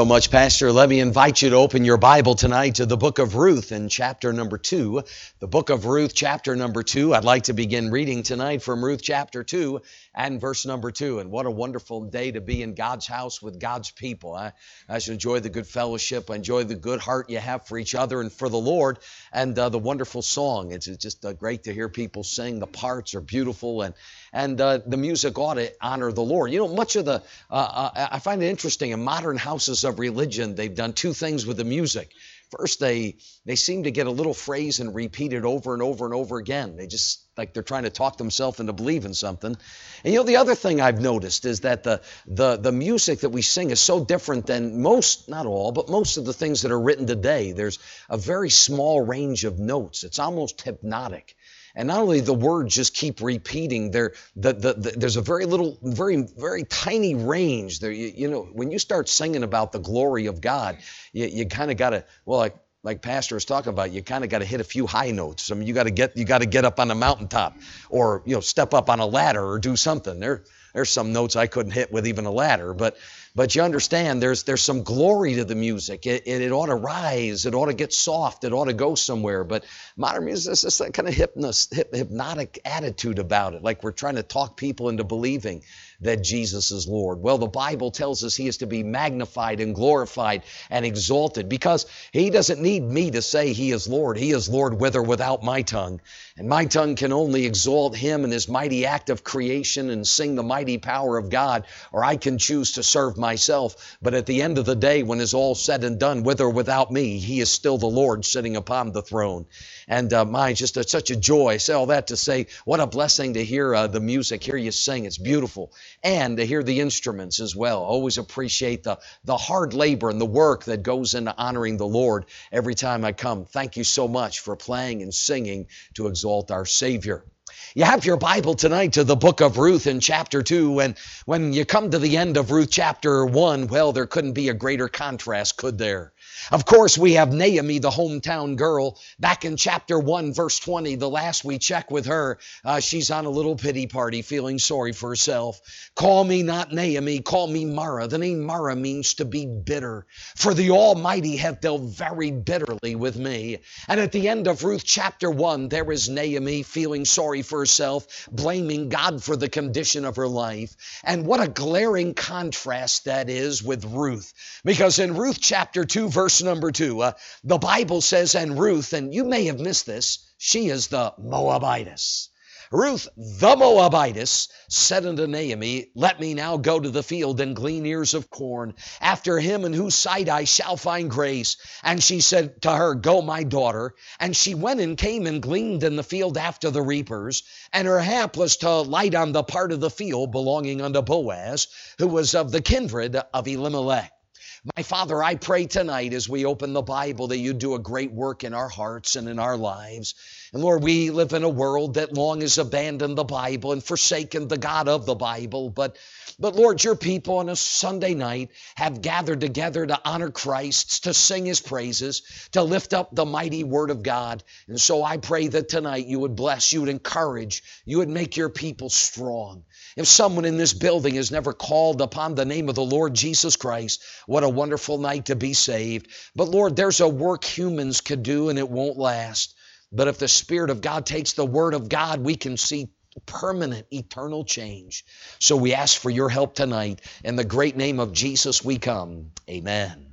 so much, Pastor. Let me invite you to open your Bible tonight to the book of Ruth in chapter number two. The book of Ruth, chapter number two. I'd like to begin reading tonight from Ruth chapter two and verse number two. And what a wonderful day to be in God's house with God's people. I, I enjoy the good fellowship, I enjoy the good heart you have for each other and for the Lord, and uh, the wonderful song. It's just uh, great to hear people sing. The parts are beautiful, and and uh, the music ought to honor the Lord. You know, much of the, uh, uh, I find it interesting in modern houses of religion, they've done two things with the music. First, they they seem to get a little phrase and repeat it over and over and over again. They just like they're trying to talk themselves into believing something. And you know, the other thing I've noticed is that the the the music that we sing is so different than most, not all, but most of the things that are written today. There's a very small range of notes. It's almost hypnotic. And not only the words just keep repeating, there, the, the, the, there's a very little, very, very tiny range. There, you, you know, when you start singing about the glory of God, you, you kind of got to, well, like like pastor was talking about you kind of got to hit a few high notes i mean you got to get you got to get up on a mountaintop or you know step up on a ladder or do something there there's some notes i couldn't hit with even a ladder but but you understand there's there's some glory to the music. It, it, it, ought to rise. It ought to get soft. It ought to go somewhere. But modern music is this kind of hypnos, hypnotic attitude about it, like we're trying to talk people into believing that Jesus is Lord. Well, the Bible tells us he is to be magnified and glorified and exalted because he doesn't need me to say he is Lord. He is Lord with or without my tongue. And my tongue can only exalt him in his mighty act of creation and sing the mighty power of God, or I can choose to serve myself. But at the end of the day, when it's all said and done, with or without me, he is still the Lord sitting upon the throne. And uh, my, just a, such a joy. I say all that to say, what a blessing to hear uh, the music, hear you sing. It's beautiful and to hear the instruments as well. Always appreciate the, the hard labor and the work that goes into honoring the Lord every time I come. Thank you so much for playing and singing to exalt our Savior. You have your Bible tonight to the book of Ruth in chapter 2, and when you come to the end of Ruth chapter 1, well, there couldn't be a greater contrast, could there? Of course, we have Naomi, the hometown girl, back in chapter 1, verse 20. The last we check with her, uh, she's on a little pity party feeling sorry for herself. Call me not Naomi, call me Mara. The name Mara means to be bitter. For the Almighty hath dealt very bitterly with me. And at the end of Ruth chapter 1, there is Naomi feeling sorry for herself, blaming God for the condition of her life. And what a glaring contrast that is with Ruth. Because in Ruth chapter 2, verse verse number two. Uh, the Bible says, and Ruth, and you may have missed this, she is the Moabitess. Ruth the Moabitess said unto Naomi, Let me now go to the field and glean ears of corn, after him in whose sight I shall find grace. And she said to her, Go, my daughter. And she went and came and gleaned in the field after the reapers. And her hap was to light on the part of the field belonging unto Boaz, who was of the kindred of Elimelech. My Father, I pray tonight as we open the Bible that you do a great work in our hearts and in our lives. And Lord, we live in a world that long has abandoned the Bible and forsaken the God of the Bible. But, but Lord, your people on a Sunday night have gathered together to honor Christ, to sing his praises, to lift up the mighty word of God. And so I pray that tonight you would bless, you would encourage, you would make your people strong. If someone in this building has never called upon the name of the Lord Jesus Christ, what a wonderful night to be saved. But Lord, there's a work humans could do and it won't last. But if the Spirit of God takes the Word of God, we can see permanent, eternal change. So we ask for your help tonight. In the great name of Jesus, we come. Amen.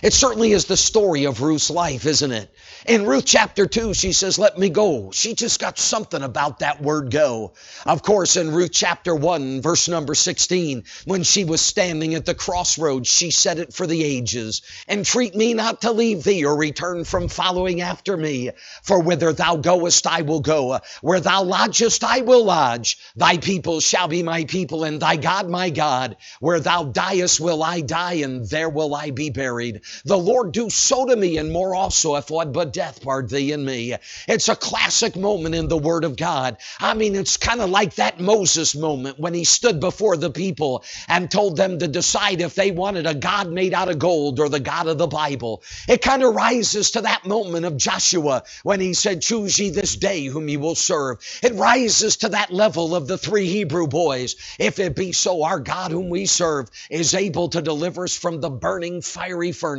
It certainly is the story of Ruth's life, isn't it? In Ruth chapter 2, she says, Let me go. She just got something about that word go. Of course, in Ruth chapter 1, verse number 16, when she was standing at the crossroads, she said it for the ages. Entreat me not to leave thee or return from following after me. For whither thou goest, I will go. Where thou lodgest, I will lodge. Thy people shall be my people, and thy God my God. Where thou diest, will I die, and there will I be buried. The Lord do so to me and more also if what but death part thee and me. It's a classic moment in the Word of God. I mean, it's kind of like that Moses moment when he stood before the people and told them to decide if they wanted a God made out of gold or the God of the Bible. It kind of rises to that moment of Joshua when he said, Choose ye this day whom ye will serve. It rises to that level of the three Hebrew boys. If it be so, our God whom we serve is able to deliver us from the burning fiery furnace,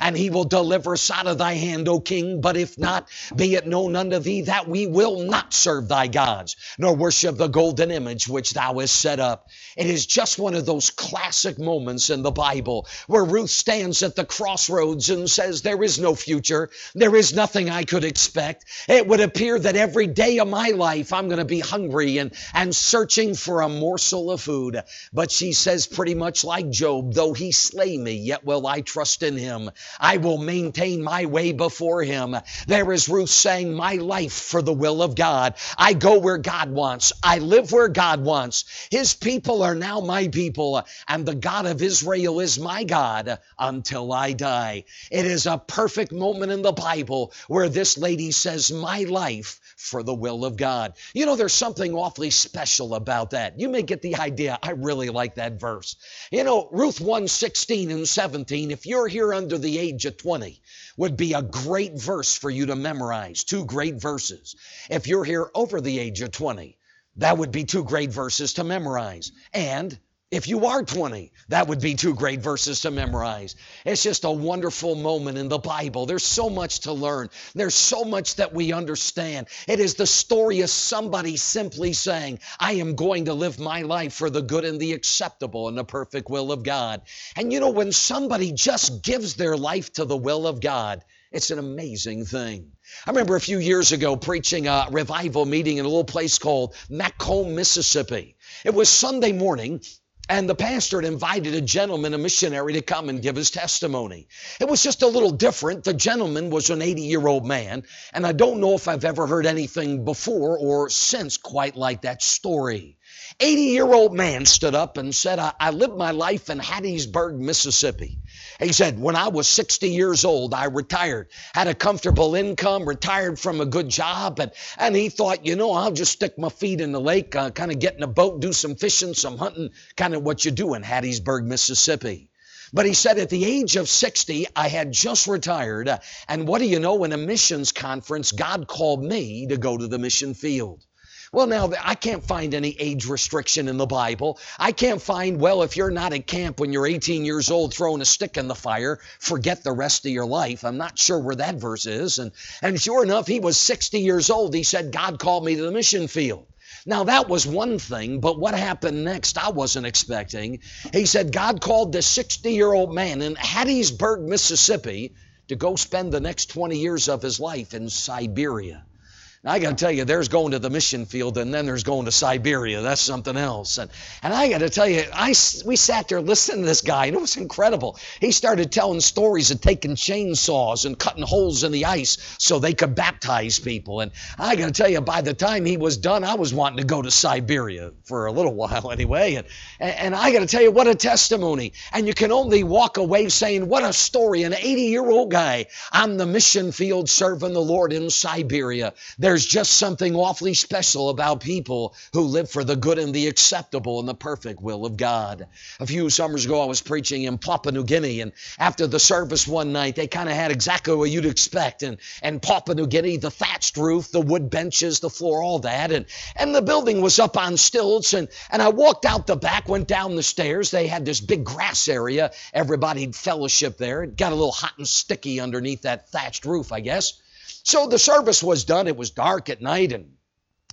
and he will deliver us out of thy hand, O king. But if not, be it known unto thee that we will not serve thy gods, nor worship the golden image which thou hast set up. It is just one of those classic moments in the Bible where Ruth stands at the crossroads and says, There is no future. There is nothing I could expect. It would appear that every day of my life I'm going to be hungry and, and searching for a morsel of food. But she says, pretty much like Job, though he slay me, yet will I trust in him. I will maintain my way before him. There is Ruth saying, My life for the will of God. I go where God wants. I live where God wants. His people are now my people, and the God of Israel is my God until I die. It is a perfect moment in the Bible where this lady says, My life for the will of God. You know, there's something awfully special about that. You may get the idea. I really like that verse. You know, Ruth 1 16 and 17, if you're here under the age of 20, would be a great verse for you to memorize. Two great verses. If you're here over the age of 20, that would be two great verses to memorize. And if you are 20, that would be two great verses to memorize. It's just a wonderful moment in the Bible. There's so much to learn. There's so much that we understand. It is the story of somebody simply saying, I am going to live my life for the good and the acceptable and the perfect will of God. And you know, when somebody just gives their life to the will of God, it's an amazing thing. I remember a few years ago preaching a revival meeting in a little place called McComb, Mississippi. It was Sunday morning, and the pastor had invited a gentleman, a missionary, to come and give his testimony. It was just a little different. The gentleman was an 80 year old man, and I don't know if I've ever heard anything before or since quite like that story. 80 year old man stood up and said, I, I lived my life in Hattiesburg, Mississippi. He said, When I was 60 years old, I retired, had a comfortable income, retired from a good job, and, and he thought, you know, I'll just stick my feet in the lake, uh, kind of get in a boat, do some fishing, some hunting, kind of what you do in Hattiesburg, Mississippi. But he said, at the age of 60, I had just retired, and what do you know, in a missions conference, God called me to go to the mission field. Well, now, I can't find any age restriction in the Bible. I can't find, well, if you're not at camp when you're 18 years old throwing a stick in the fire, forget the rest of your life. I'm not sure where that verse is. And, and sure enough, he was 60 years old. He said, God called me to the mission field. Now, that was one thing, but what happened next, I wasn't expecting. He said, God called this 60 year old man in Hattiesburg, Mississippi, to go spend the next 20 years of his life in Siberia. I got to tell you, there's going to the mission field, and then there's going to Siberia. That's something else. And, and I got to tell you, I, we sat there listening to this guy, and it was incredible. He started telling stories of taking chainsaws and cutting holes in the ice so they could baptize people. And I got to tell you, by the time he was done, I was wanting to go to Siberia for a little while anyway. And, and I got to tell you, what a testimony. And you can only walk away saying, what a story. An 80 year old guy on the mission field serving the Lord in Siberia. There's just something awfully special about people who live for the good and the acceptable and the perfect will of God. A few summers ago, I was preaching in Papua New Guinea, and after the service one night, they kind of had exactly what you'd expect. And, and Papua New Guinea, the thatched roof, the wood benches, the floor, all that. And, and the building was up on stilts. And, and I walked out the back, went down the stairs. They had this big grass area. Everybody'd fellowship there. It got a little hot and sticky underneath that thatched roof, I guess. So the service was done. It was dark at night, and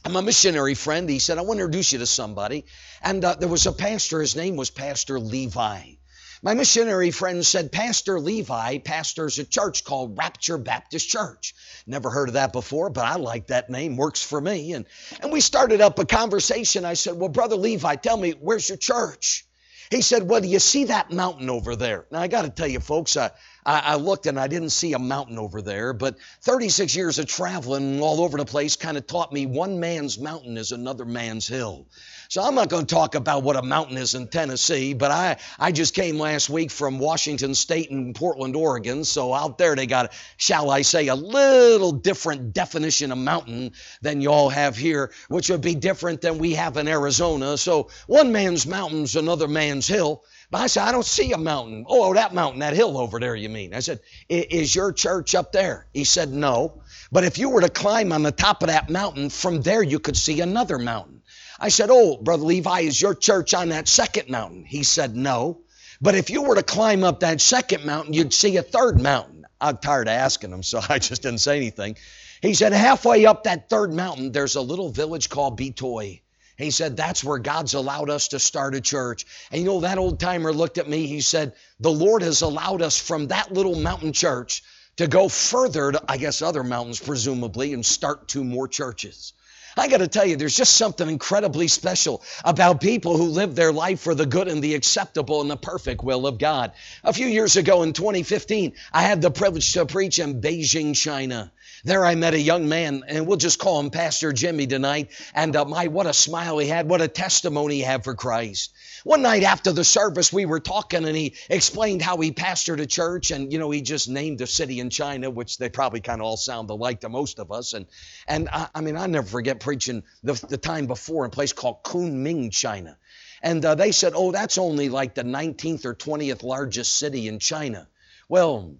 I'm missionary friend. He said, I want to introduce you to somebody. And uh, there was a pastor. His name was Pastor Levi. My missionary friend said, Pastor Levi pastors a church called Rapture Baptist Church. Never heard of that before, but I like that name. Works for me. And, and we started up a conversation. I said, Well, Brother Levi, tell me, where's your church? He said, Well, do you see that mountain over there? Now, I got to tell you, folks, uh, I, I looked and I didn't see a mountain over there, but 36 years of traveling all over the place kind of taught me one man's mountain is another man's hill. So I'm not going to talk about what a mountain is in Tennessee, but I, I just came last week from Washington State and Portland, Oregon. So out there they got, shall I say, a little different definition of mountain than y'all have here, which would be different than we have in Arizona. So one man's mountain's another man's hill. But I said, I don't see a mountain. Oh, that mountain, that hill over there, you mean? I said, Is your church up there? He said, No. But if you were to climb on the top of that mountain, from there you could see another mountain. I said, Oh, Brother Levi, is your church on that second mountain? He said, No. But if you were to climb up that second mountain, you'd see a third mountain. I'm tired of asking him, so I just didn't say anything. He said, Halfway up that third mountain, there's a little village called Betoy. He said, That's where God's allowed us to start a church. And you know, that old timer looked at me. He said, The Lord has allowed us from that little mountain church to go further to, I guess, other mountains, presumably, and start two more churches. I got to tell you, there's just something incredibly special about people who live their life for the good and the acceptable and the perfect will of God. A few years ago in 2015, I had the privilege to preach in Beijing, China. There I met a young man, and we'll just call him Pastor Jimmy tonight. And uh, my, what a smile he had, what a testimony he had for Christ. One night after the service, we were talking, and he explained how he pastored a church, and you know, he just named a city in China, which they probably kind of all sound alike to most of us. And and I, I mean, I never forget preaching the, the time before in a place called Kunming, China. And uh, they said, oh, that's only like the 19th or 20th largest city in China. Well,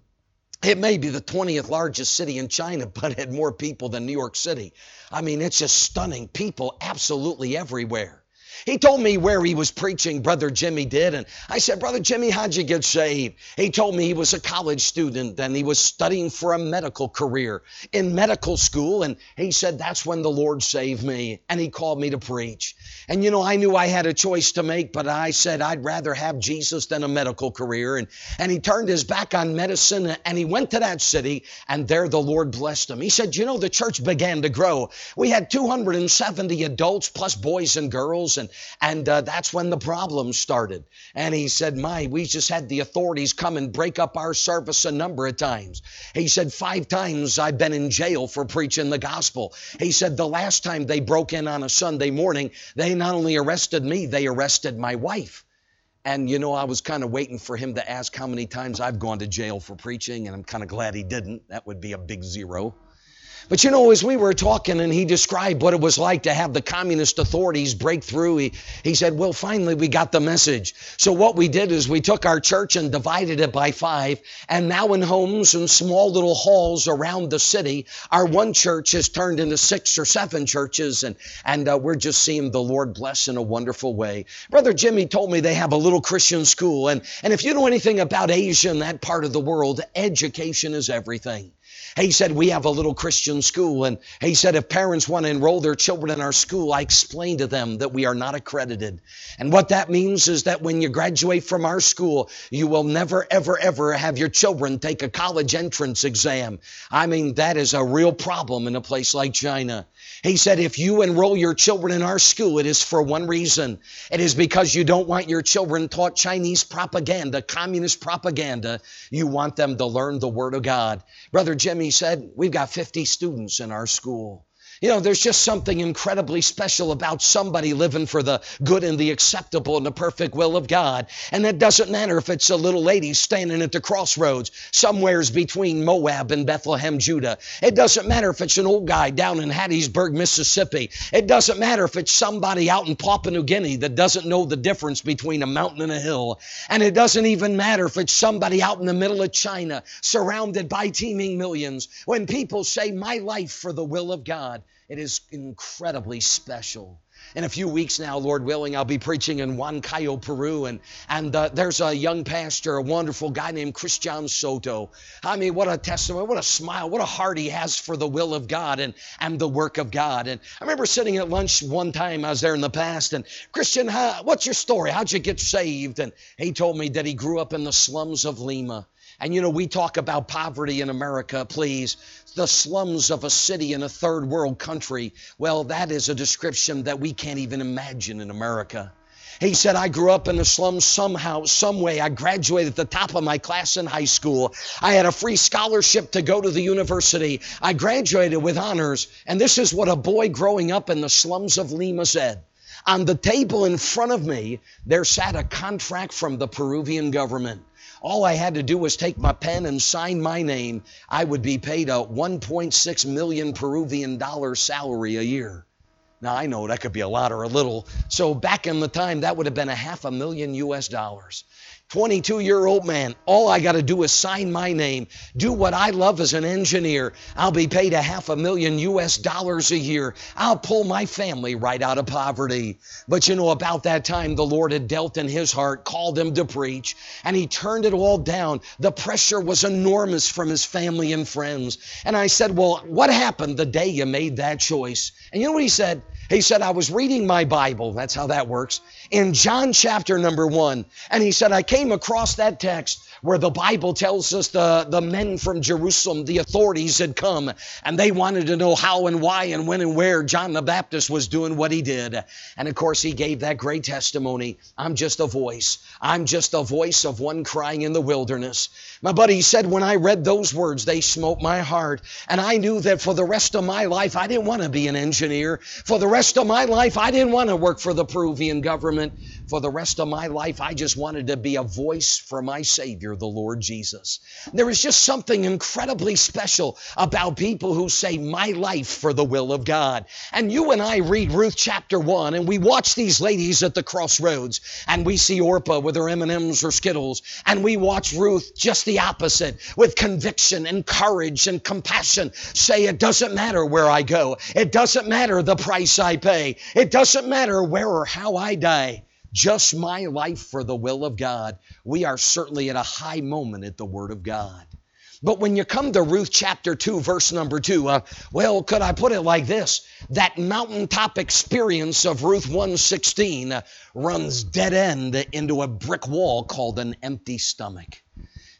it may be the 20th largest city in China, but it had more people than New York City. I mean, it's just stunning. People absolutely everywhere. He told me where he was preaching, Brother Jimmy did. And I said, Brother Jimmy, how'd you get saved? He told me he was a college student and he was studying for a medical career in medical school. And he said, That's when the Lord saved me. And he called me to preach. And you know, I knew I had a choice to make, but I said, I'd rather have Jesus than a medical career. And, and he turned his back on medicine and he went to that city, and there the Lord blessed him. He said, You know, the church began to grow. We had 270 adults plus boys and girls. And and and uh, that's when the problems started. And he said, "My, we just had the authorities come and break up our service a number of times." He said, five times I've been in jail for preaching the gospel." He said, "The last time they broke in on a Sunday morning, they not only arrested me, they arrested my wife." And you know, I was kind of waiting for him to ask how many times I've gone to jail for preaching, and I'm kind of glad he didn't. That would be a big zero. But you know, as we were talking and he described what it was like to have the communist authorities break through, he, he said, Well, finally we got the message. So what we did is we took our church and divided it by five. And now in homes and small little halls around the city, our one church has turned into six or seven churches. And, and uh, we're just seeing the Lord bless in a wonderful way. Brother Jimmy told me they have a little Christian school. And, and if you know anything about Asia and that part of the world, education is everything. He said, We have a little Christian school. And he said, If parents want to enroll their children in our school, I explain to them that we are not accredited. And what that means is that when you graduate from our school, you will never, ever, ever have your children take a college entrance exam. I mean, that is a real problem in a place like China. He said, if you enroll your children in our school, it is for one reason. It is because you don't want your children taught Chinese propaganda, communist propaganda. You want them to learn the Word of God. Brother Jimmy said, we've got 50 students in our school. You know, there's just something incredibly special about somebody living for the good and the acceptable and the perfect will of God. And it doesn't matter if it's a little lady standing at the crossroads, somewheres between Moab and Bethlehem, Judah. It doesn't matter if it's an old guy down in Hattiesburg, Mississippi. It doesn't matter if it's somebody out in Papua New Guinea that doesn't know the difference between a mountain and a hill. And it doesn't even matter if it's somebody out in the middle of China, surrounded by teeming millions. When people say, My life for the will of God, it is incredibly special. In a few weeks now, Lord willing, I'll be preaching in Huancayo, Peru, and and uh, there's a young pastor, a wonderful guy named Christian Soto. I mean, what a testimony, what a smile, what a heart he has for the will of God and and the work of God. And I remember sitting at lunch one time, I was there in the past, and Christian, how, what's your story? How'd you get saved? And he told me that he grew up in the slums of Lima. And you know, we talk about poverty in America, please. The slums of a city in a third world country. Well, that is a description that we can't even imagine in America. He said, I grew up in the slums somehow, some way. I graduated at the top of my class in high school. I had a free scholarship to go to the university. I graduated with honors. And this is what a boy growing up in the slums of Lima said. On the table in front of me, there sat a contract from the Peruvian government. All I had to do was take my pen and sign my name. I would be paid a 1.6 million Peruvian dollar salary a year. Now I know that could be a lot or a little. So back in the time, that would have been a half a million US dollars. 22 year old man, all I got to do is sign my name, do what I love as an engineer. I'll be paid a half a million US dollars a year. I'll pull my family right out of poverty. But you know, about that time, the Lord had dealt in his heart, called him to preach, and he turned it all down. The pressure was enormous from his family and friends. And I said, Well, what happened the day you made that choice? And you know what he said? He said, I was reading my Bible. That's how that works. In John chapter number one. And he said, I came across that text where the Bible tells us the, the men from Jerusalem, the authorities had come and they wanted to know how and why and when and where John the Baptist was doing what he did. And of course, he gave that great testimony I'm just a voice. I'm just a voice of one crying in the wilderness. My buddy said, when I read those words, they smote my heart. And I knew that for the rest of my life, I didn't want to be an engineer. For the rest of my life, I didn't want to work for the Peruvian government. For the rest of my life, I just wanted to be a voice for my Savior, the Lord Jesus. There is just something incredibly special about people who say, My life for the will of God. And you and I read Ruth chapter 1, and we watch these ladies at the crossroads, and we see Orpah with her M&Ms or Skittles, and we watch Ruth just the opposite with conviction and courage and compassion say, It doesn't matter where I go. It doesn't matter the price I pay. It doesn't matter where or how I die. Just my life for the will of God. We are certainly at a high moment at the Word of God. But when you come to Ruth chapter 2, verse number 2, uh, well, could I put it like this? That mountaintop experience of Ruth 116 uh, runs dead end into a brick wall called an empty stomach.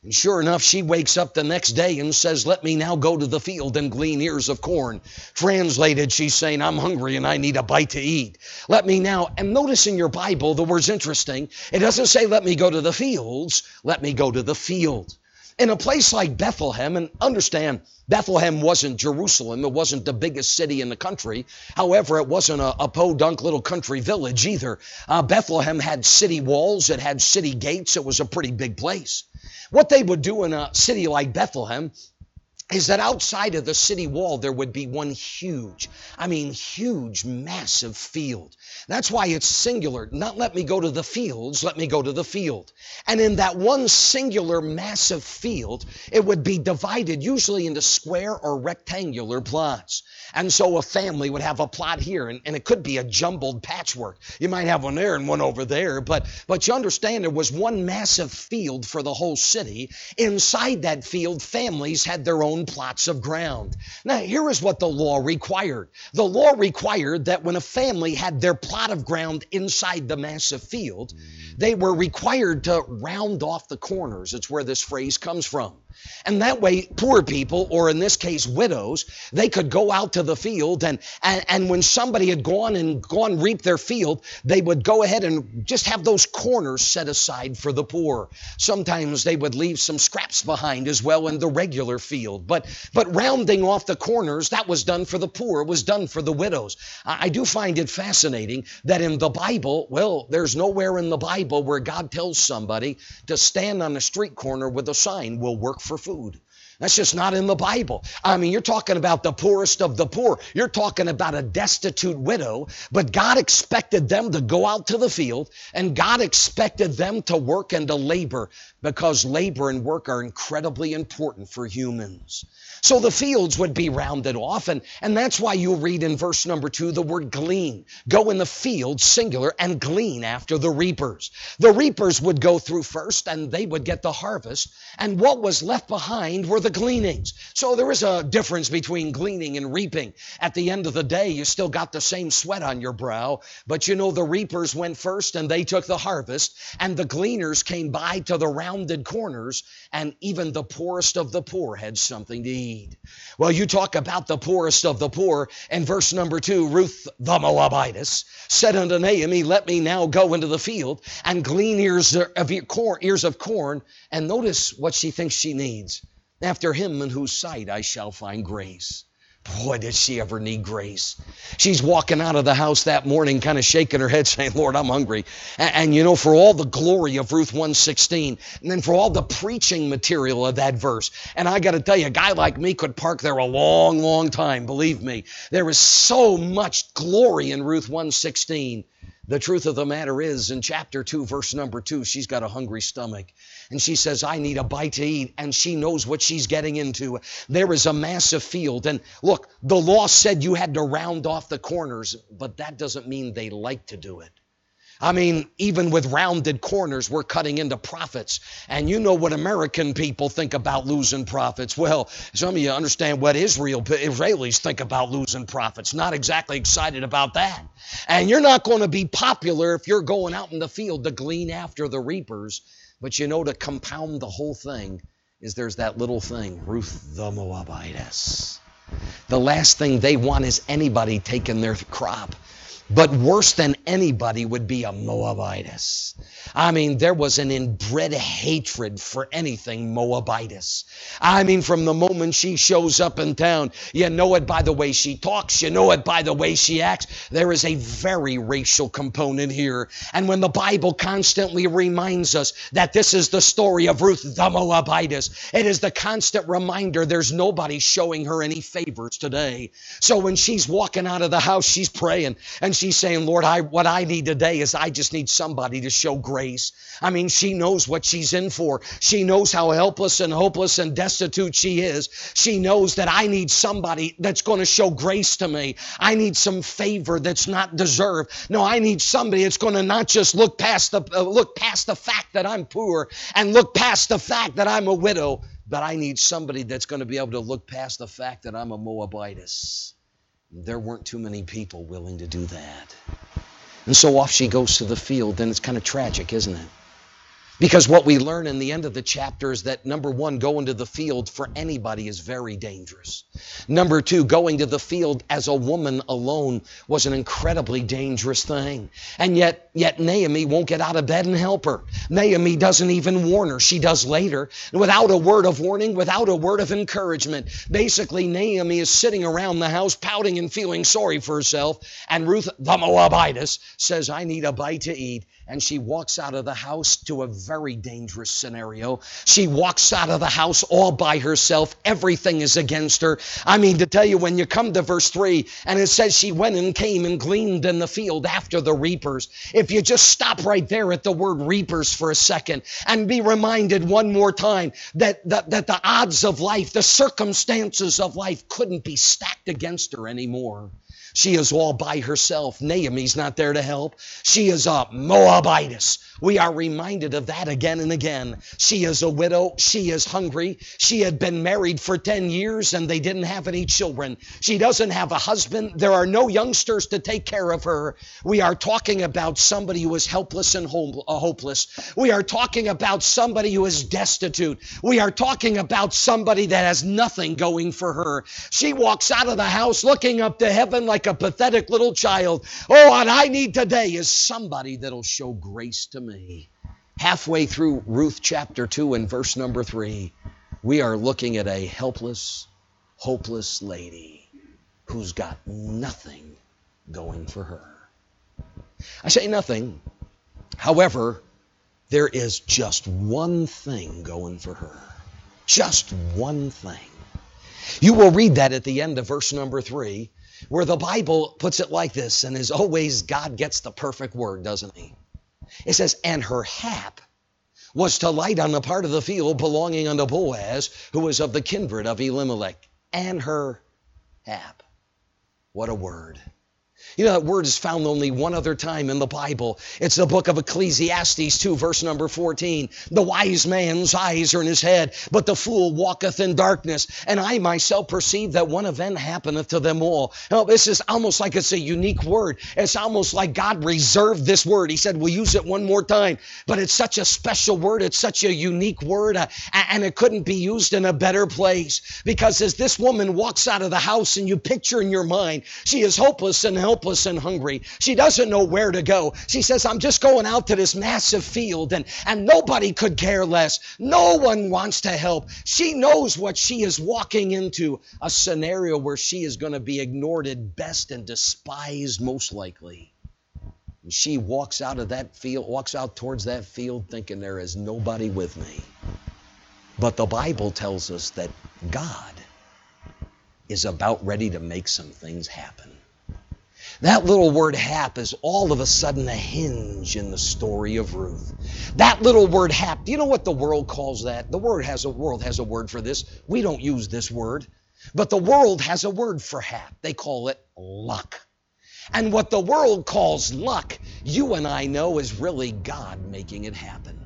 And sure enough, she wakes up the next day and says, Let me now go to the field and glean ears of corn. Translated, she's saying, I'm hungry and I need a bite to eat. Let me now, and notice in your Bible, the word's interesting. It doesn't say, Let me go to the fields, let me go to the field. In a place like Bethlehem, and understand, Bethlehem wasn't Jerusalem. It wasn't the biggest city in the country. However, it wasn't a, a podunk little country village either. Uh, Bethlehem had city walls, it had city gates. It was a pretty big place. What they would do in a city like Bethlehem is that outside of the city wall there would be one huge, I mean, huge, massive field. That's why it's singular. Not let me go to the fields, let me go to the field. And in that one singular, massive field, it would be divided usually into square or rectangular plots. And so a family would have a plot here, and, and it could be a jumbled patchwork. You might have one there and one over there, but, but you understand there was one massive field for the whole city. Inside that field, families had their own plots of ground. Now, here is what the law required the law required that when a family had their plot of ground inside the massive field, they were required to round off the corners. It's where this phrase comes from. And that way, poor people, or in this case, widows, they could go out to the field and, and, and when somebody had gone and gone reap their field, they would go ahead and just have those corners set aside for the poor. Sometimes they would leave some scraps behind as well in the regular field. But, but rounding off the corners, that was done for the poor, was done for the widows. I, I do find it fascinating that in the Bible, well, there's nowhere in the Bible where God tells somebody to stand on a street corner with a sign, will work for food. That's just not in the Bible. I mean, you're talking about the poorest of the poor. You're talking about a destitute widow, but God expected them to go out to the field and God expected them to work and to labor because labor and work are incredibly important for humans. So the fields would be rounded off, and, and that's why you'll read in verse number two the word glean. Go in the field, singular, and glean after the reapers. The reapers would go through first, and they would get the harvest, and what was left behind were the gleanings. So there is a difference between gleaning and reaping. At the end of the day, you still got the same sweat on your brow, but you know the reapers went first and they took the harvest, and the gleaners came by to the rounded corners, and even the poorest of the poor had something to eat. Well, you talk about the poorest of the poor, and verse number two, Ruth the Moabitess said unto Naomi, Let me now go into the field and glean ears of corn, ears of corn, and notice what she thinks she needs. After him in whose sight I shall find grace. Boy, did she ever need grace. She's walking out of the house that morning, kind of shaking her head, saying, Lord, I'm hungry. And, and, you know, for all the glory of Ruth 116, and then for all the preaching material of that verse. And I got to tell you, a guy like me could park there a long, long time, believe me. There is so much glory in Ruth 116. The truth of the matter is, in chapter 2, verse number 2, she's got a hungry stomach. And she says, I need a bite to eat. And she knows what she's getting into. There is a massive field. And look, the law said you had to round off the corners, but that doesn't mean they like to do it. I mean, even with rounded corners, we're cutting into profits. And you know what American people think about losing profits. Well, some of you understand what Israel Israelis think about losing profits. Not exactly excited about that. And you're not going to be popular if you're going out in the field to glean after the reapers. But you know, to compound the whole thing is there's that little thing, Ruth the Moabitess. The last thing they want is anybody taking their crop. But worse than anybody would be a Moabitess. I mean, there was an inbred hatred for anything Moabitess. I mean, from the moment she shows up in town, you know it by the way she talks, you know it by the way she acts. There is a very racial component here. And when the Bible constantly reminds us that this is the story of Ruth the Moabitess, it is the constant reminder there's nobody showing her any favors today. So when she's walking out of the house, she's praying and she's saying, Lord, I, what I need today is I just need somebody to show grace. I mean, she knows what she's in for. She knows how helpless and hopeless and destitute she is. She knows that I need somebody that's going to show grace to me. I need some favor that's not deserved. No, I need somebody that's going to not just look past the uh, look past the fact that I'm poor and look past the fact that I'm a widow, but I need somebody that's going to be able to look past the fact that I'm a Moabitess. There weren't too many people willing to do that. And so off she goes to the field, and it's kind of tragic, isn't it? Because what we learn in the end of the chapter is that number one, going to the field for anybody is very dangerous. Number two, going to the field as a woman alone was an incredibly dangerous thing. And yet, yet Naomi won't get out of bed and help her. Naomi doesn't even warn her. She does later. Without a word of warning, without a word of encouragement. Basically, Naomi is sitting around the house pouting and feeling sorry for herself. And Ruth the Moabitess says, I need a bite to eat and she walks out of the house to a very dangerous scenario. She walks out of the house all by herself. Everything is against her. I mean, to tell you, when you come to verse 3, and it says she went and came and gleaned in the field after the reapers. If you just stop right there at the word reapers for a second and be reminded one more time that, that, that the odds of life, the circumstances of life couldn't be stacked against her anymore. She is all by herself. Naomi's not there to help. She is a Moabitess. We are reminded of that again and again. She is a widow. She is hungry. She had been married for 10 years and they didn't have any children. She doesn't have a husband. There are no youngsters to take care of her. We are talking about somebody who is helpless and uh, hopeless. We are talking about somebody who is destitute. We are talking about somebody that has nothing going for her. She walks out of the house looking up to heaven like a pathetic little child. Oh, what I need today is somebody that'll show grace to me me. Halfway through Ruth chapter 2 and verse number 3, we are looking at a helpless, hopeless lady who's got nothing going for her. I say nothing. However, there is just one thing going for her. Just one thing. You will read that at the end of verse number 3, where the Bible puts it like this, and as always, God gets the perfect word, doesn't he? It says, and her hap was to light on the part of the field belonging unto Boaz, who was of the kindred of Elimelech. And her hap. What a word. You know, that word is found only one other time in the Bible. It's the book of Ecclesiastes 2, verse number 14. The wise man's eyes are in his head, but the fool walketh in darkness. And I myself perceive that one event happeneth to them all. Now, this is almost like it's a unique word. It's almost like God reserved this word. He said, We'll use it one more time. But it's such a special word. It's such a unique word. Uh, and it couldn't be used in a better place. Because as this woman walks out of the house and you picture in your mind, she is hopeless and helpless helpless and hungry. She doesn't know where to go. She says, I'm just going out to this massive field and, and nobody could care less. No one wants to help. She knows what she is walking into a scenario where she is going to be ignored at best and despised most likely. And she walks out of that field, walks out towards that field thinking there is nobody with me. But the Bible tells us that God is about ready to make some things happen. That little word hap is all of a sudden a hinge in the story of Ruth. That little word hap, do you know what the world calls that? The word has a world has a word for this. We don't use this word. But the world has a word for hap. They call it luck. And what the world calls luck, you and I know is really God making it happen.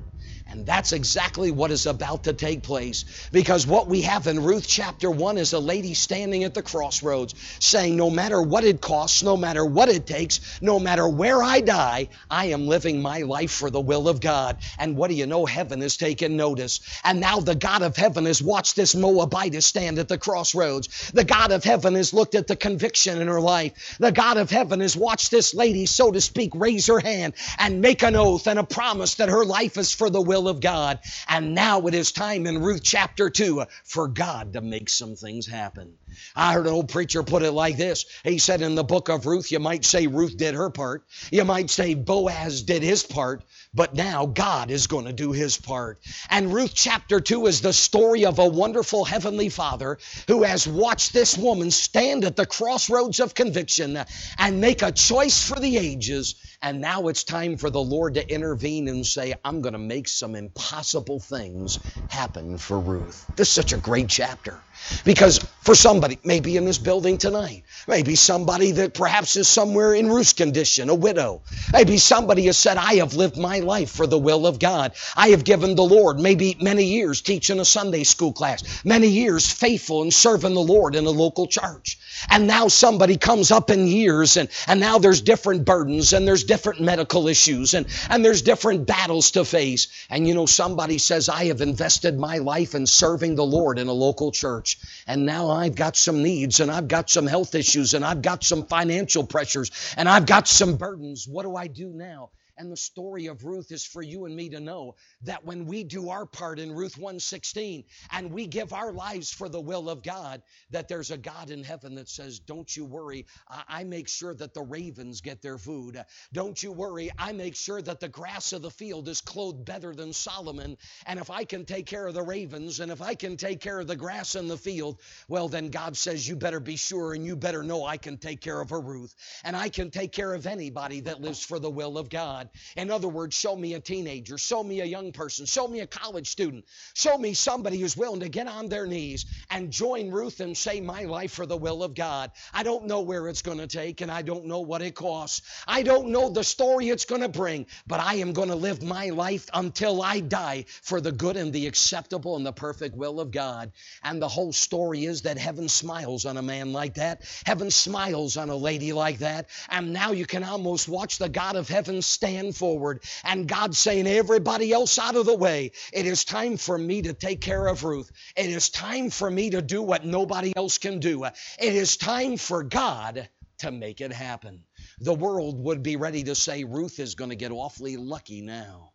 And that's exactly what is about to take place. Because what we have in Ruth chapter 1 is a lady standing at the crossroads saying, No matter what it costs, no matter what it takes, no matter where I die, I am living my life for the will of God. And what do you know? Heaven has taken notice. And now the God of heaven has watched this Moabitess stand at the crossroads. The God of heaven has looked at the conviction in her life. The God of heaven has watched this lady, so to speak, raise her hand and make an oath and a promise that her life is for the will will of God. And now it is time in Ruth chapter 2 for God to make some things happen. I heard an old preacher put it like this. He said in the book of Ruth, you might say Ruth did her part. You might say Boaz did his part. But now God is going to do his part. And Ruth chapter 2 is the story of a wonderful heavenly father who has watched this woman stand at the crossroads of conviction and make a choice for the ages. And now it's time for the Lord to intervene and say, I'm going to make some impossible things happen for Ruth. This is such a great chapter. Because for somebody, maybe in this building tonight, maybe somebody that perhaps is somewhere in Ruth's condition, a widow. Maybe somebody has said, I have lived my life for the will of God. I have given the Lord maybe many years teaching a Sunday school class, many years faithful and serving the Lord in a local church. And now somebody comes up in years and, and now there's different burdens and there's different medical issues and, and there's different battles to face. And you know, somebody says, I have invested my life in serving the Lord in a local church. And now I've got some needs and I've got some health issues and I've got some financial pressures and I've got some burdens. What do I do now? And the story of Ruth is for you and me to know that when we do our part in Ruth 116 and we give our lives for the will of God, that there's a God in heaven that says, Don't you worry, I make sure that the ravens get their food. Don't you worry, I make sure that the grass of the field is clothed better than Solomon. And if I can take care of the ravens and if I can take care of the grass in the field, well, then God says, You better be sure and you better know I can take care of her Ruth. And I can take care of anybody that lives for the will of God. In other words, show me a teenager, show me a young person, show me a college student, show me somebody who's willing to get on their knees and join Ruth and say, My life for the will of God. I don't know where it's going to take and I don't know what it costs. I don't know the story it's going to bring, but I am going to live my life until I die for the good and the acceptable and the perfect will of God. And the whole story is that heaven smiles on a man like that. Heaven smiles on a lady like that. And now you can almost watch the God of heaven stand forward. And God saying, everybody else out of the way. It is time for me to take care of Ruth. It is time for me to do what nobody else can do. It is time for God to make it happen. The world would be ready to say, Ruth is going to get awfully lucky now.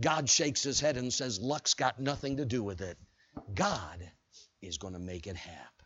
God shakes his head and says, Luck's got nothing to do with it. God is going to make it happen.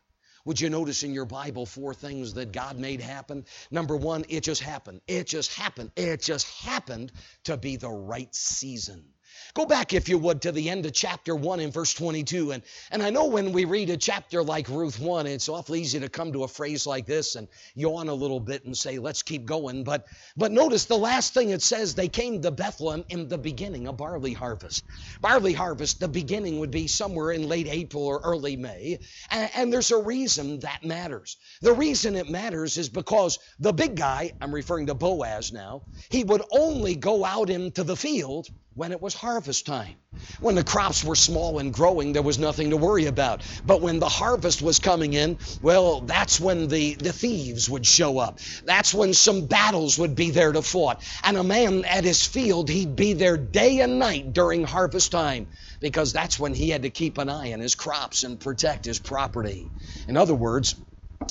Would you notice in your Bible four things that God made happen? Number one, it just happened. It just happened. It just happened to be the right season. Go back, if you would, to the end of chapter 1 in verse 22. And, and I know when we read a chapter like Ruth 1, it's awfully easy to come to a phrase like this and yawn a little bit and say, let's keep going. But, but notice the last thing it says, they came to Bethlehem in the beginning of barley harvest. Barley harvest, the beginning would be somewhere in late April or early May. And, and there's a reason that matters. The reason it matters is because the big guy, I'm referring to Boaz now, he would only go out into the field when it was harvest time. When the crops were small and growing, there was nothing to worry about. But when the harvest was coming in, well, that's when the, the thieves would show up. That's when some battles would be there to fight. And a man at his field, he'd be there day and night during harvest time because that's when he had to keep an eye on his crops and protect his property. In other words,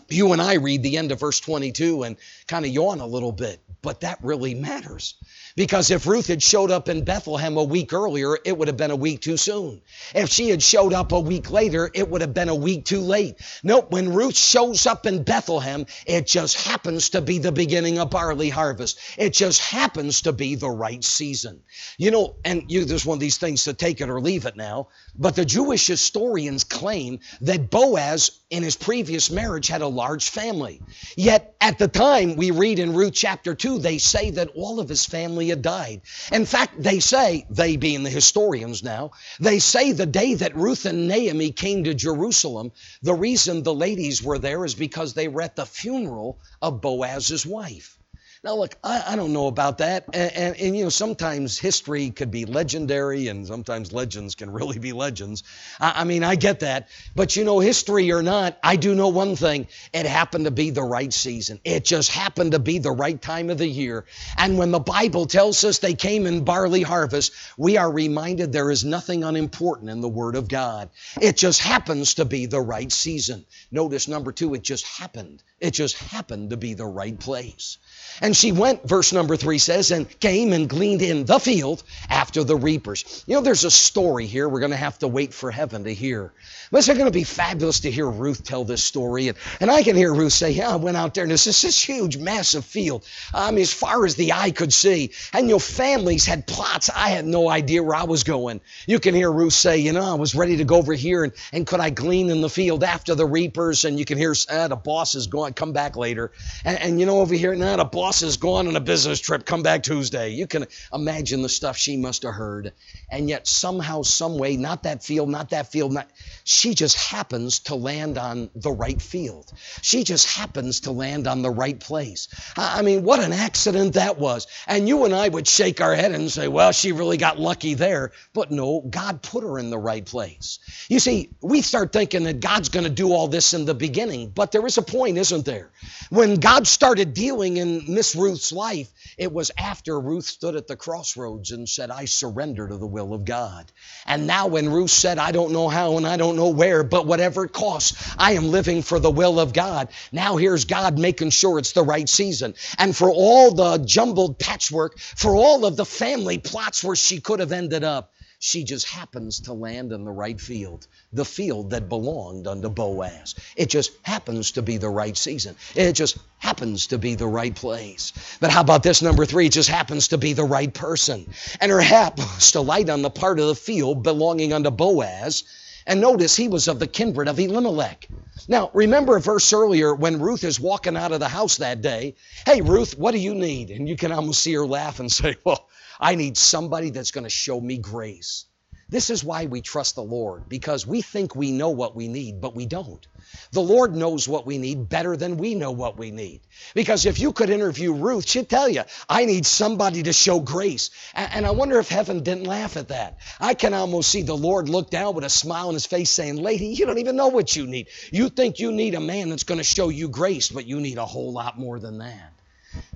you and I read the end of verse 22 and kind of yawn a little bit, but that really matters. Because if Ruth had showed up in Bethlehem a week earlier, it would have been a week too soon. If she had showed up a week later, it would have been a week too late. Nope, when Ruth shows up in Bethlehem, it just happens to be the beginning of barley harvest. It just happens to be the right season. You know, and you, there's one of these things to take it or leave it now, but the Jewish historians claim that Boaz in his previous marriage had a large family. Yet at the time we read in Ruth chapter 2, they say that all of his family had died. In fact, they say, they being the historians now, they say the day that Ruth and Naomi came to Jerusalem, the reason the ladies were there is because they were at the funeral of Boaz's wife. Now, look, I, I don't know about that. And, and, and, you know, sometimes history could be legendary and sometimes legends can really be legends. I, I mean, I get that. But, you know, history or not, I do know one thing. It happened to be the right season. It just happened to be the right time of the year. And when the Bible tells us they came in barley harvest, we are reminded there is nothing unimportant in the Word of God. It just happens to be the right season. Notice number two, it just happened. It just happened to be the right place. And she went, verse number three says, and came and gleaned in the field after the reapers. You know, there's a story here we're going to have to wait for heaven to hear. But it's going to be fabulous to hear Ruth tell this story. And, and I can hear Ruth say, Yeah, I went out there and there's this, this huge, massive field. I mean, as far as the eye could see. And your families had plots. I had no idea where I was going. You can hear Ruth say, You know, I was ready to go over here and, and could I glean in the field after the reapers? And you can hear, ah, the boss is going, come back later. And, and you know, over here, now the boss is gone on a business trip, come back Tuesday. You can imagine the stuff she must have heard. And yet, somehow, some way, not that field, not that field, not, she just happens to land on the right field. She just happens to land on the right place. I mean, what an accident that was. And you and I would shake our head and say, well, she really got lucky there. But no, God put her in the right place. You see, we start thinking that God's going to do all this in the beginning, but there is a point, isn't there? When God started dealing in Miss Ruth's life, it was after Ruth stood at the crossroads and said, I surrender to the will of God. And now, when Ruth said, I don't know how and I don't know where, but whatever it costs, I am living for the will of God. Now, here's God making sure it's the right season. And for all the jumbled patchwork, for all of the family plots where she could have ended up, she just happens to land in the right field, the field that belonged unto Boaz. It just happens to be the right season. It just happens to be the right place. But how about this number three? It just happens to be the right person. And her hap was to light on the part of the field belonging unto Boaz. And notice he was of the kindred of Elimelech. Now, remember a verse earlier when Ruth is walking out of the house that day. Hey, Ruth, what do you need? And you can almost see her laugh and say, Well, I need somebody that's going to show me grace. This is why we trust the Lord, because we think we know what we need, but we don't. The Lord knows what we need better than we know what we need. Because if you could interview Ruth, she'd tell you, I need somebody to show grace. And I wonder if heaven didn't laugh at that. I can almost see the Lord look down with a smile on his face saying, Lady, you don't even know what you need. You think you need a man that's going to show you grace, but you need a whole lot more than that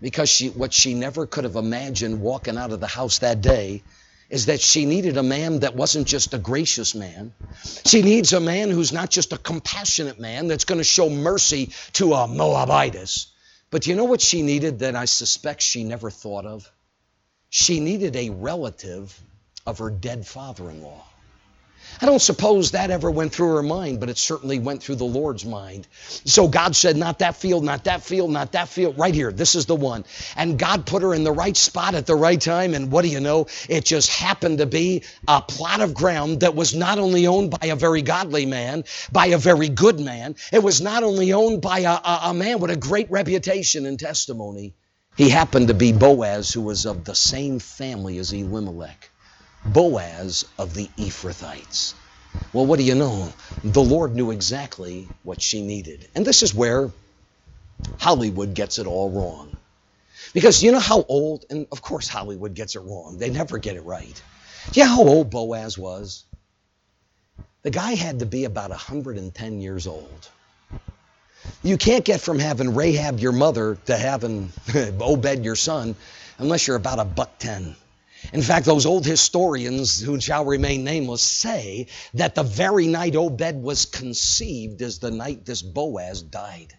because she, what she never could have imagined walking out of the house that day is that she needed a man that wasn't just a gracious man. She needs a man who's not just a compassionate man that's going to show mercy to a Moabitess. But you know what she needed that I suspect she never thought of? She needed a relative of her dead father in law. I don't suppose that ever went through her mind, but it certainly went through the Lord's mind. So God said, Not that field, not that field, not that field, right here. This is the one. And God put her in the right spot at the right time. And what do you know? It just happened to be a plot of ground that was not only owned by a very godly man, by a very good man, it was not only owned by a, a, a man with a great reputation and testimony. He happened to be Boaz, who was of the same family as Elimelech. Boaz of the Ephrathites. Well, what do you know? The Lord knew exactly what she needed. And this is where Hollywood gets it all wrong. Because you know how old, and of course Hollywood gets it wrong, they never get it right. Do you know how old Boaz was? The guy had to be about 110 years old. You can't get from having Rahab your mother to having Obed your son unless you're about a buck ten. In fact, those old historians, who shall remain nameless, say that the very night Obed was conceived is the night this Boaz died.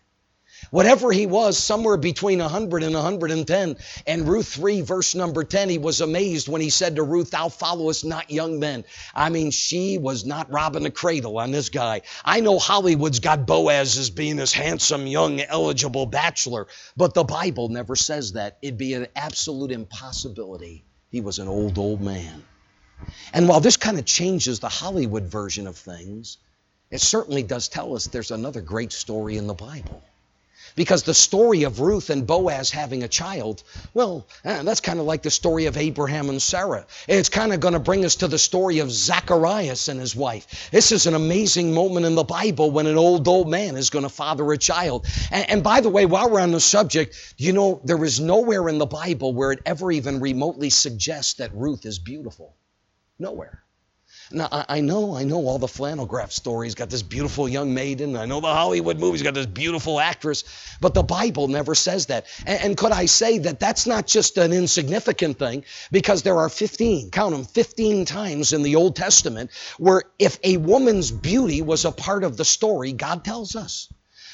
Whatever he was, somewhere between 100 and 110. And Ruth 3, verse number 10, he was amazed when he said to Ruth, Thou followest not young men. I mean, she was not robbing the cradle on this guy. I know Hollywood's got Boaz as being this handsome, young, eligible bachelor, but the Bible never says that. It'd be an absolute impossibility. He was an old, old man. And while this kind of changes the Hollywood version of things, it certainly does tell us there's another great story in the Bible. Because the story of Ruth and Boaz having a child, well, eh, that's kind of like the story of Abraham and Sarah. It's kind of going to bring us to the story of Zacharias and his wife. This is an amazing moment in the Bible when an old, old man is going to father a child. And, and by the way, while we're on the subject, you know, there is nowhere in the Bible where it ever even remotely suggests that Ruth is beautiful. Nowhere. Now, I, know, I know all the flannel graph stories got this beautiful young maiden. I know the Hollywood movies got this beautiful actress, but the Bible never says that. And, and could I say that that's not just an insignificant thing, because there are 15, count them, 15 times in the Old Testament where if a woman's beauty was a part of the story, God tells us.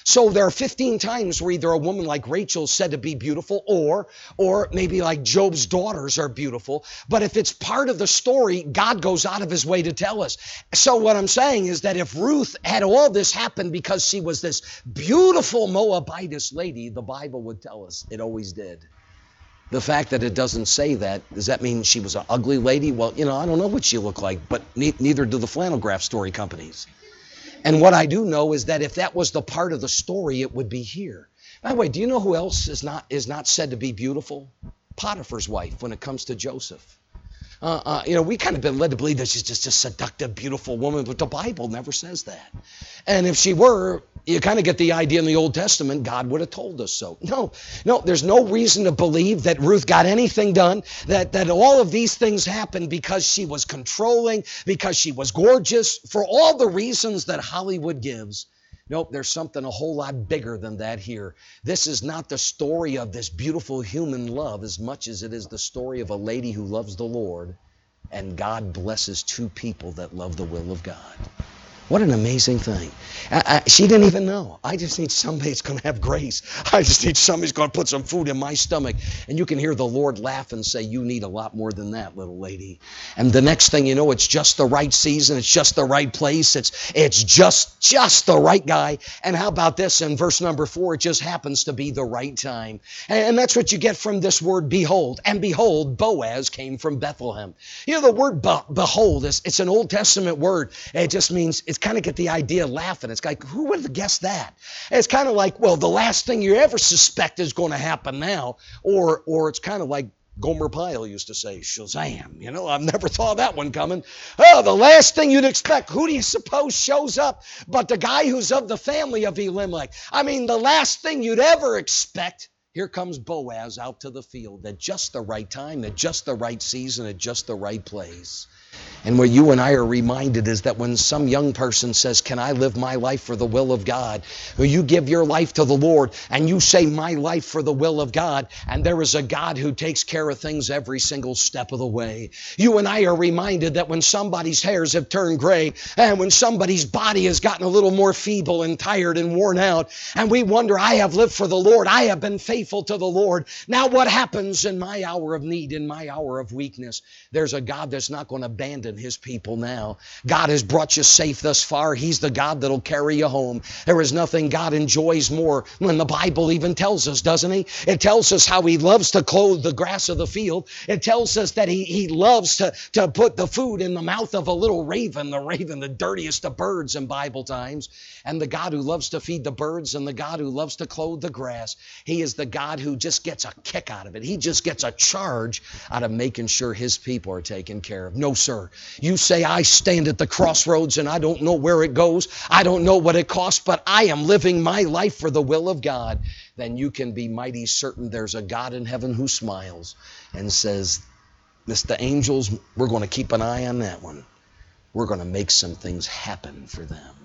So there are 15 times where either a woman like Rachel is said to be beautiful or or maybe like Job's daughters are beautiful. But if it's part of the story, God goes out of his way to tell us. So what I'm saying is that if Ruth had all this happen because she was this beautiful Moabitess lady, the Bible would tell us it always did. The fact that it doesn't say that, does that mean she was an ugly lady? Well, you know, I don't know what she looked like, but ne- neither do the flannel graph story companies. And what I do know is that if that was the part of the story, it would be here. By the way, do you know who else is not is not said to be beautiful? Potiphar's wife when it comes to Joseph. Uh, uh, you know, we kind of been led to believe that she's just a seductive, beautiful woman, but the Bible never says that. And if she were, you kind of get the idea in the Old Testament, God would have told us so. No, no, there's no reason to believe that Ruth got anything done, that, that all of these things happened because she was controlling, because she was gorgeous, for all the reasons that Hollywood gives. Nope, there's something a whole lot bigger than that here. This is not the story of this beautiful human love as much as it is the story of a lady who loves the Lord, and God blesses two people that love the will of God. What an amazing thing. I, I, she didn't even know. I just need somebody that's going to have grace. I just need somebody that's going to put some food in my stomach. And you can hear the Lord laugh and say, You need a lot more than that, little lady. And the next thing you know, it's just the right season. It's just the right place. It's, it's just, just the right guy. And how about this? In verse number four, it just happens to be the right time. And, and that's what you get from this word, behold. And behold, Boaz came from Bethlehem. You know, the word be- behold, is, it's an Old Testament word. It just means, it's kind of get the idea laughing. It's like, who would have guessed that? And it's kind of like, well, the last thing you ever suspect is going to happen now. Or, or it's kind of like Gomer Pyle used to say, Shazam. You know, I've never thought that one coming. Oh, the last thing you'd expect, who do you suppose shows up but the guy who's of the family of Elimelech? I mean, the last thing you'd ever expect. Here comes Boaz out to the field at just the right time, at just the right season, at just the right place. And what you and I are reminded is that when some young person says, Can I live my life for the will of God? Or you give your life to the Lord and you say, My life for the will of God, and there is a God who takes care of things every single step of the way. You and I are reminded that when somebody's hairs have turned gray and when somebody's body has gotten a little more feeble and tired and worn out, and we wonder, I have lived for the Lord, I have been faithful to the Lord. Now, what happens in my hour of need, in my hour of weakness? There's a God that's not going to abandon his people now. God has brought you safe thus far. He's the God that'll carry you home. There is nothing God enjoys more than the Bible even tells us, doesn't he? It tells us how he loves to clothe the grass of the field. It tells us that he, he loves to, to put the food in the mouth of a little raven, the raven, the dirtiest of birds in Bible times. And the God who loves to feed the birds and the God who loves to clothe the grass. He is the God who just gets a kick out of it. He just gets a charge out of making sure his people are taken care of. No, sir. You say, I stand at the crossroads and I don't know where it goes. I don't know what it costs, but I am living my life for the will of God. Then you can be mighty certain there's a God in heaven who smiles and says, Mr. Angels, we're going to keep an eye on that one. We're going to make some things happen for them.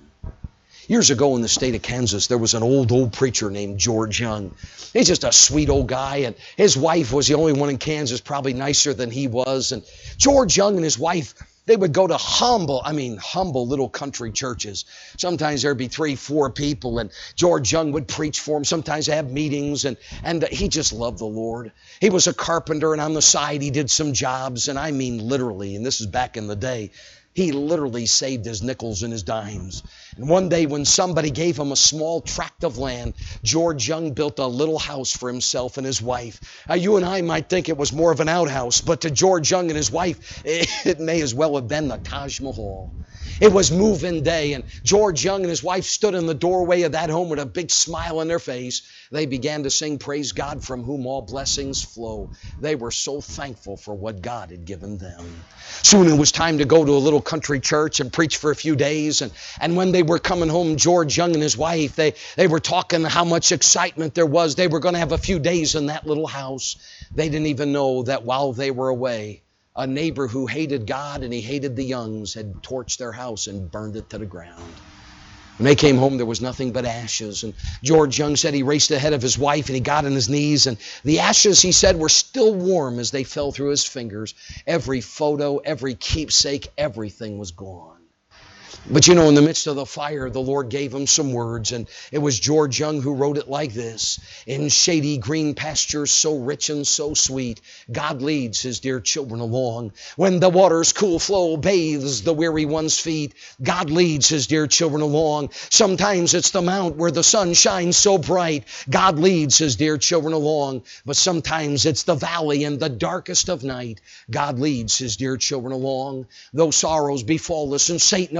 Years ago in the state of Kansas, there was an old, old preacher named George Young. He's just a sweet old guy, and his wife was the only one in Kansas, probably nicer than he was. And George Young and his wife, they would go to humble, I mean, humble little country churches. Sometimes there'd be three, four people, and George Young would preach for them. Sometimes they have meetings, and, and he just loved the Lord. He was a carpenter, and on the side, he did some jobs, and I mean literally, and this is back in the day, he literally saved his nickels and his dimes. And one day, when somebody gave him a small tract of land, George Young built a little house for himself and his wife. Now, you and I might think it was more of an outhouse, but to George Young and his wife, it may as well have been the Taj Mahal. It was move-in day, and George Young and his wife stood in the doorway of that home with a big smile on their face. They began to sing, Praise God, from whom all blessings flow. They were so thankful for what God had given them. Soon it was time to go to a little country church and preach for a few days. And, and when they were coming home, George Young and his wife, they, they were talking how much excitement there was. They were going to have a few days in that little house. They didn't even know that while they were away, a neighbor who hated God and he hated the Youngs had torched their house and burned it to the ground. When they came home, there was nothing but ashes. And George Young said he raced ahead of his wife and he got on his knees. And the ashes, he said, were still warm as they fell through his fingers. Every photo, every keepsake, everything was gone. But you know, in the midst of the fire, the Lord gave him some words, and it was George Young who wrote it like this In shady green pastures so rich and so sweet, God leads his dear children along. When the water's cool flow bathes the weary one's feet, God leads his dear children along. Sometimes it's the mount where the sun shines so bright, God leads his dear children along. But sometimes it's the valley in the darkest of night, God leads his dear children along. Though sorrows befall us and Satan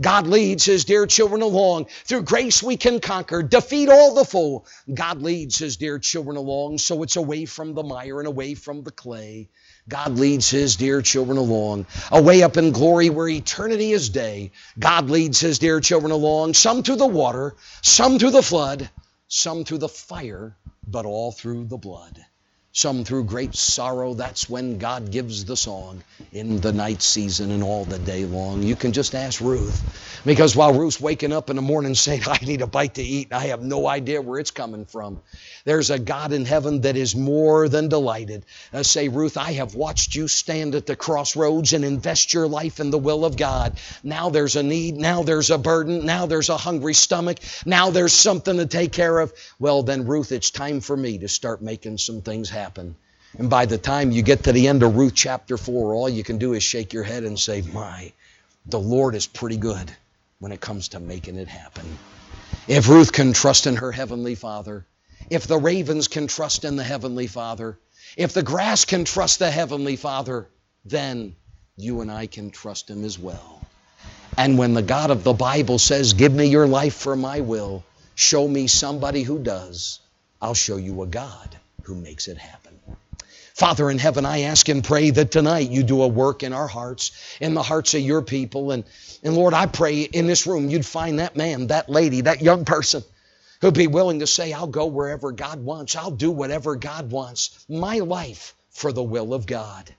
God leads his dear children along. Through grace we can conquer, defeat all the foe. God leads his dear children along, so it's away from the mire and away from the clay. God leads his dear children along, away up in glory where eternity is day. God leads his dear children along, some through the water, some through the flood, some through the fire, but all through the blood some through great sorrow. That's when God gives the song in the night season and all the day long. You can just ask Ruth. Because while Ruth's waking up in the morning saying, I need a bite to eat, I have no idea where it's coming from, there's a God in heaven that is more than delighted. Uh, say, Ruth, I have watched you stand at the crossroads and invest your life in the will of God. Now there's a need. Now there's a burden. Now there's a hungry stomach. Now there's something to take care of. Well, then, Ruth, it's time for me to start making some things happen. And by the time you get to the end of Ruth chapter 4, all you can do is shake your head and say, My, the Lord is pretty good when it comes to making it happen. If Ruth can trust in her heavenly Father, if the ravens can trust in the Heavenly Father, if the grass can trust the Heavenly Father, then you and I can trust Him as well. And when the God of the Bible says, Give me your life for my will, show me somebody who does, I'll show you a God who makes it happen. Father in heaven, I ask and pray that tonight you do a work in our hearts, in the hearts of your people. And, and Lord, I pray in this room you'd find that man, that lady, that young person who'd be willing to say, I'll go wherever God wants. I'll do whatever God wants. My life for the will of God.